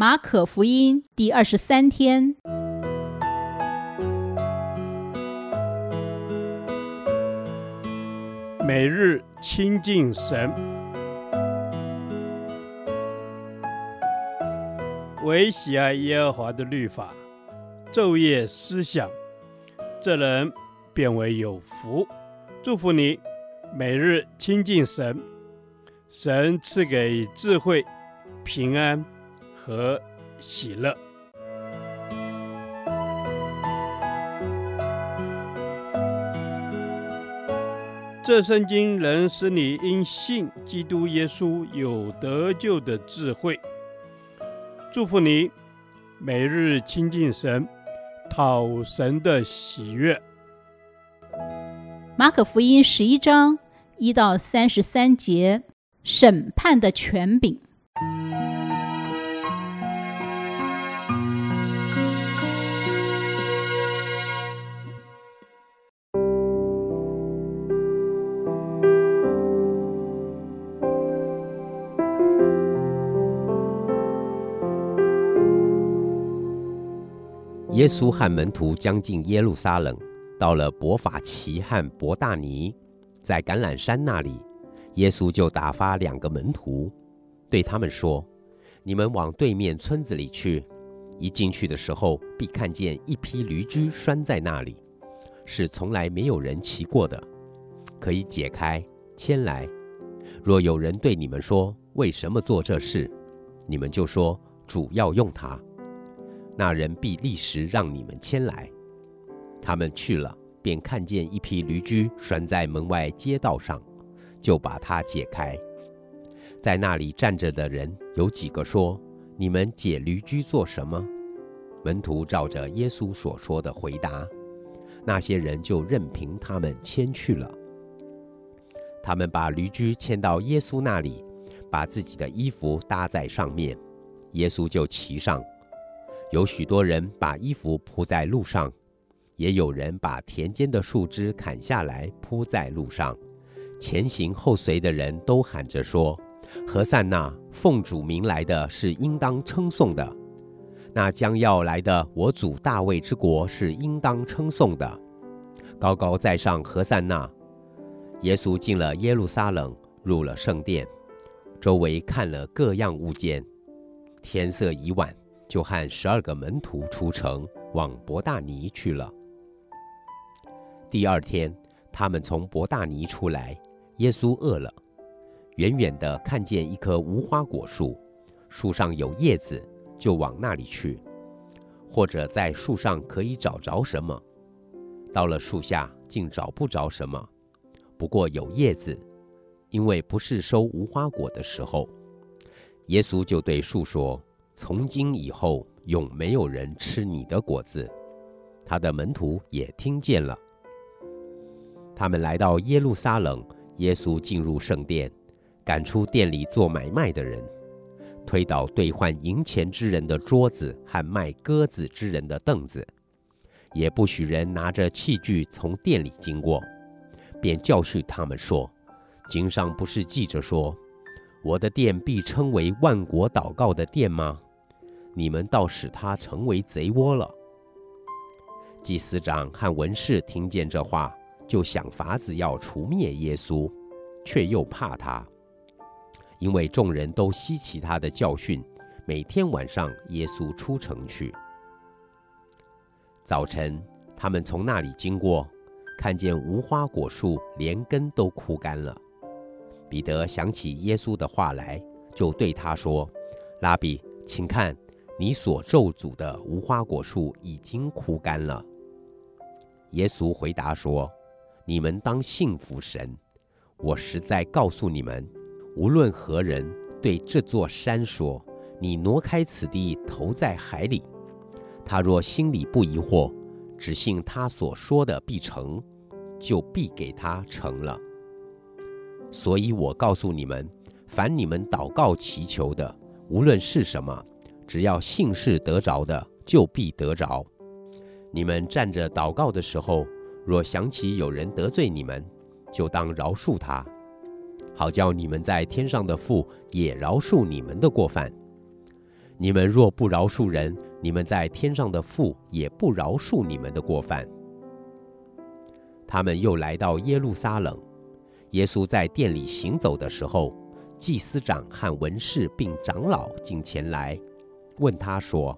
马可福音第二十三天，每日亲近神，唯喜爱耶和华的律法，昼夜思想，这人便为有福。祝福你，每日亲近神，神赐给智慧、平安。和喜乐。这圣经能使你因信基督耶稣有得救的智慧。祝福你，每日亲近神，讨神的喜悦。马可福音十一章一到三十三节，审判的权柄。耶稣和门徒将近耶路撒冷，到了伯法其和伯大尼，在橄榄山那里，耶稣就打发两个门徒，对他们说：“你们往对面村子里去，一进去的时候，必看见一匹驴驹拴在那里，是从来没有人骑过的，可以解开牵来。若有人对你们说为什么做这事，你们就说主要用它。”那人必立时让你们牵来。他们去了，便看见一匹驴驹拴在门外街道上，就把它解开。在那里站着的人有几个说：“你们解驴驹做什么？”门徒照着耶稣所说的回答，那些人就任凭他们牵去了。他们把驴驹牵到耶稣那里，把自己的衣服搭在上面，耶稣就骑上。有许多人把衣服铺在路上，也有人把田间的树枝砍下来铺在路上。前行后随的人都喊着说：“何塞那，奉主名来的是应当称颂的；那将要来的我主大卫之国是应当称颂的。”高高在上，何塞那！耶稣进了耶路撒冷，入了圣殿，周围看了各样物件。天色已晚。就和十二个门徒出城，往伯大尼去了。第二天，他们从伯大尼出来，耶稣饿了，远远地看见一棵无花果树，树上有叶子，就往那里去，或者在树上可以找着什么。到了树下，竟找不着什么，不过有叶子，因为不是收无花果的时候。耶稣就对树说。从今以后，永没有人吃你的果子。他的门徒也听见了。他们来到耶路撒冷，耶稣进入圣殿，赶出店里做买卖的人，推倒兑换银钱之人的桌子和卖鸽子之人的凳子，也不许人拿着器具从店里经过，便教训他们说：“经上不是记着说，我的殿必称为万国祷告的殿吗？”你们倒使他成为贼窝了。祭司长和文士听见这话，就想法子要除灭耶稣，却又怕他，因为众人都希奇他的教训。每天晚上，耶稣出城去。早晨，他们从那里经过，看见无花果树连根都枯干了。彼得想起耶稣的话来，就对他说：“拉比，请看。”你所咒诅的无花果树已经枯干了。耶稣回答说：“你们当信服神。我实在告诉你们，无论何人对这座山说：‘你挪开此地，投在海里’，他若心里不疑惑，只信他所说的必成，就必给他成了。所以我告诉你们，凡你们祷告祈求的，无论是什么。”只要信是得着的，就必得着。你们站着祷告的时候，若想起有人得罪你们，就当饶恕他，好叫你们在天上的父也饶恕你们的过犯。你们若不饶恕人，你们在天上的父也不饶恕你们的过犯。他们又来到耶路撒冷，耶稣在殿里行走的时候，祭司长和文士并长老进前来，问他说：“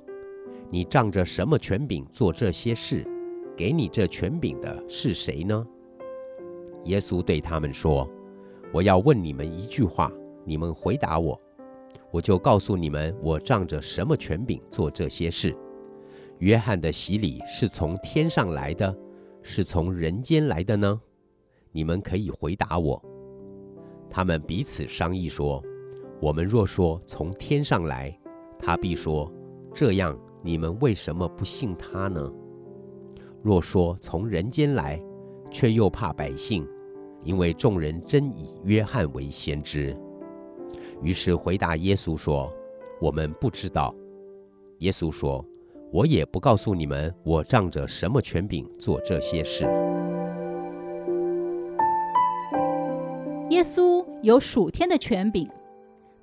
你仗着什么权柄做这些事？给你这权柄的是谁呢？”耶稣对他们说：“我要问你们一句话，你们回答我。”我就告诉你们，我仗着什么权柄做这些事？约翰的洗礼是从天上来的，是从人间来的呢？你们可以回答我。他们彼此商议说：“我们若说从天上来，他必说，这样你们为什么不信他呢？若说从人间来，却又怕百姓，因为众人真以约翰为先知。”于是回答耶稣说：“我们不知道。”耶稣说：“我也不告诉你们，我仗着什么权柄做这些事。”耶稣有属天的权柄，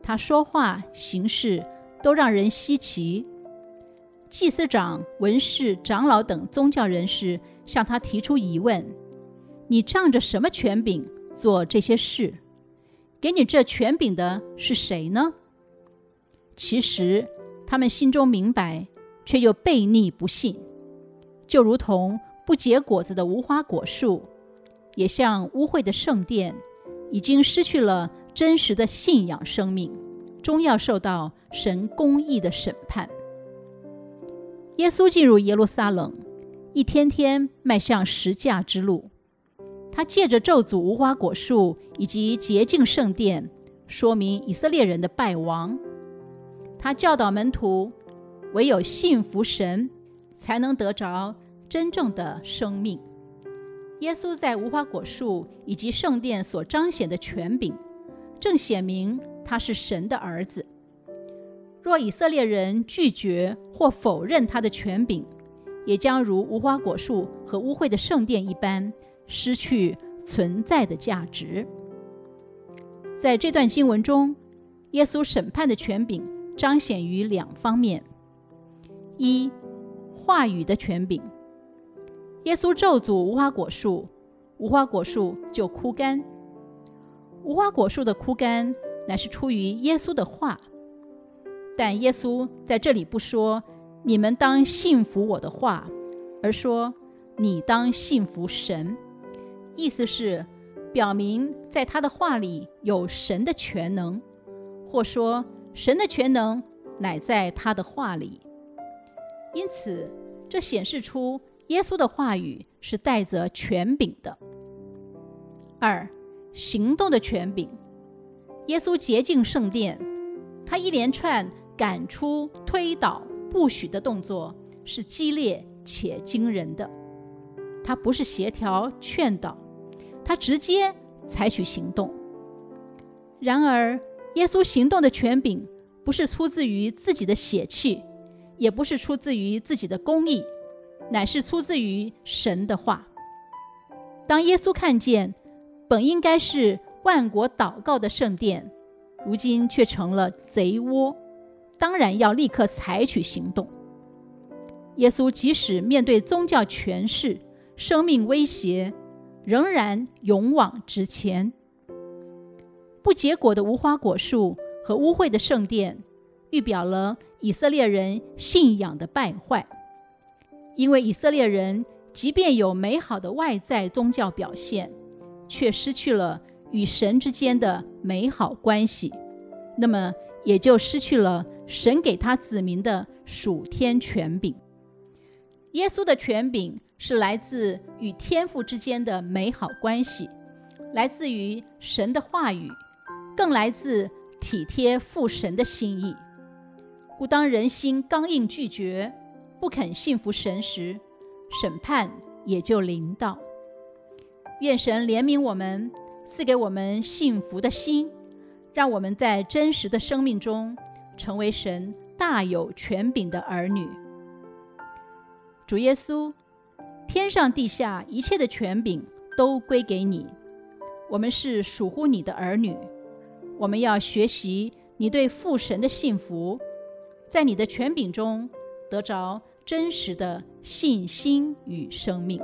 他说话行事都让人稀奇。祭司长、文士、长老等宗教人士向他提出疑问：“你仗着什么权柄做这些事？”给你这权柄的是谁呢？其实他们心中明白，却又悖逆不信，就如同不结果子的无花果树，也像污秽的圣殿，已经失去了真实的信仰生命，终要受到神公义的审判。耶稣进入耶路撒冷，一天天迈向十架之路。他借着咒诅无花果树以及洁净圣殿，说明以色列人的败亡。他教导门徒，唯有信服神，才能得着真正的生命。耶稣在无花果树以及圣殿所彰显的权柄，正显明他是神的儿子。若以色列人拒绝或否认他的权柄，也将如无花果树和污秽的圣殿一般。失去存在的价值。在这段经文中，耶稣审判的权柄彰显于两方面：一、话语的权柄。耶稣咒诅无花果树，无花果树就枯干。无花果树的枯干乃是出于耶稣的话，但耶稣在这里不说“你们当信服我的话”，而说“你当信服神”。意思是表明，在他的话里有神的全能，或说神的全能乃在他的话里。因此，这显示出耶稣的话语是带着权柄的。二、行动的权柄。耶稣洁净圣殿，他一连串赶出、推倒、不许的动作是激烈且惊人的。他不是协调劝导。他直接采取行动。然而，耶稣行动的权柄不是出自于自己的血气，也不是出自于自己的公义，乃是出自于神的话。当耶稣看见本应该是万国祷告的圣殿，如今却成了贼窝，当然要立刻采取行动。耶稣即使面对宗教权势、生命威胁，仍然勇往直前。不结果的无花果树和污秽的圣殿，预表了以色列人信仰的败坏。因为以色列人即便有美好的外在宗教表现，却失去了与神之间的美好关系，那么也就失去了神给他子民的属天权柄。耶稣的权柄。是来自与天父之间的美好关系，来自于神的话语，更来自体贴父神的心意。故当人心刚硬拒绝，不肯信服神时，审判也就临到。愿神怜悯我们，赐给我们幸福的心，让我们在真实的生命中成为神大有权柄的儿女。主耶稣。天上地下一切的权柄都归给你，我们是属乎你的儿女，我们要学习你对父神的信服，在你的权柄中得着真实的信心与生命。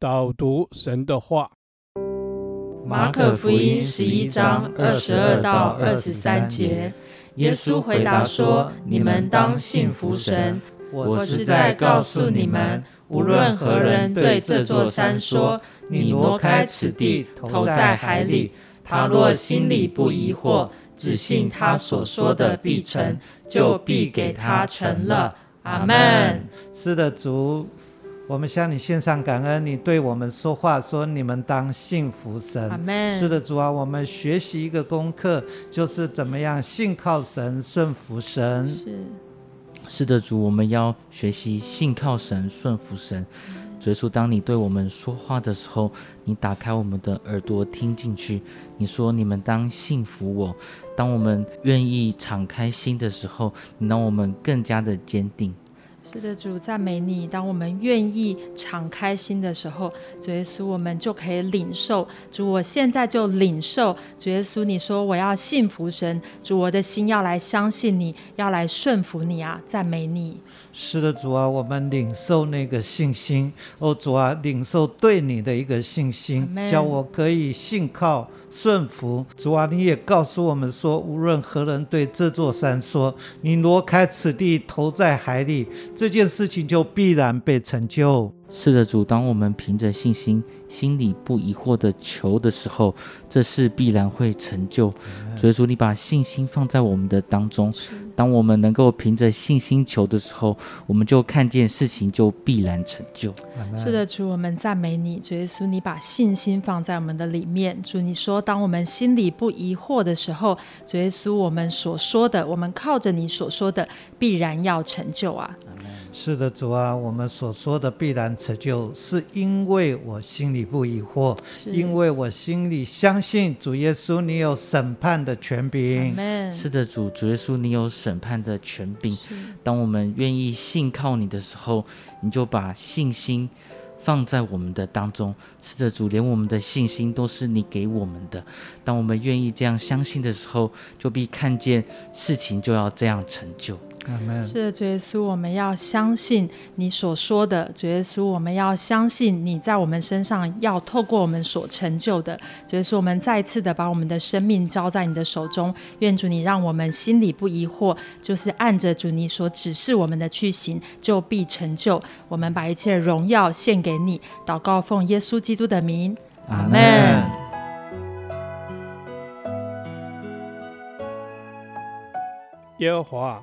导读神的话，马可福音十一章二十二到二十三节，耶稣回答说：“你们当信服神。我是在告诉你们，无论何人对这座山说：‘你挪开此地，投在海里’，他若心里不疑惑，只信他所说的必成，就必给他成了。”阿门。是的，主。我们向你献上感恩，你对我们说话，说你们当信服神。是的，主啊，我们学习一个功课，就是怎么样信靠神、顺服神。是，是的，主，我们要学习信靠神、顺服神。主耶稣，当你对我们说话的时候，你打开我们的耳朵听进去。你说你们当信服我。当我们愿意敞开心的时候，你让我们更加的坚定。是的，主赞美你。当我们愿意敞开心的时候，主耶稣，我们就可以领受。主，我现在就领受。主耶稣，你说我要信服神，主，我的心要来相信你，要来顺服你啊！赞美你。是的，主啊，我们领受那个信心。哦，主啊，领受对你的一个信心，叫我可以信靠。顺服主啊！你也告诉我们说，无论何人对这座山说：“你挪开此地，投在海里”，这件事情就必然被成就。是的，主，当我们凭着信心，心里不疑惑的求的时候，这事必然会成就。所以说，你把信心放在我们的当中，当我们能够凭着信心求的时候，我们就看见事情就必然成就。是的，主，我们赞美你，主耶稣，你把信心放在我们的里面。主，你说，当我们心里不疑惑的时候，主耶稣，我们所说的，我们靠着你所说的，必然要成就啊。是的，主啊，我们所说的必然成就，是因为我心里不疑惑，因为我心里相信主耶稣，你有审判的权柄。是的，主，主耶稣，你有审判的权柄。当我们愿意信靠你的时候，你就把信心放在我们的当中。是的，主，连我们的信心都是你给我们的。当我们愿意这样相信的时候，就必看见事情就要这样成就。是的，主耶稣，我们要相信你所说的。主耶稣，我们要相信你在我们身上要透过我们所成就的。主耶稣，我们再次的把我们的生命交在你的手中。愿主你让我们心里不疑惑，就是按着主你所指示我们的去行，就必成就。我们把一切荣耀献给你，祷告奉耶稣基督的名，阿门。耶和华。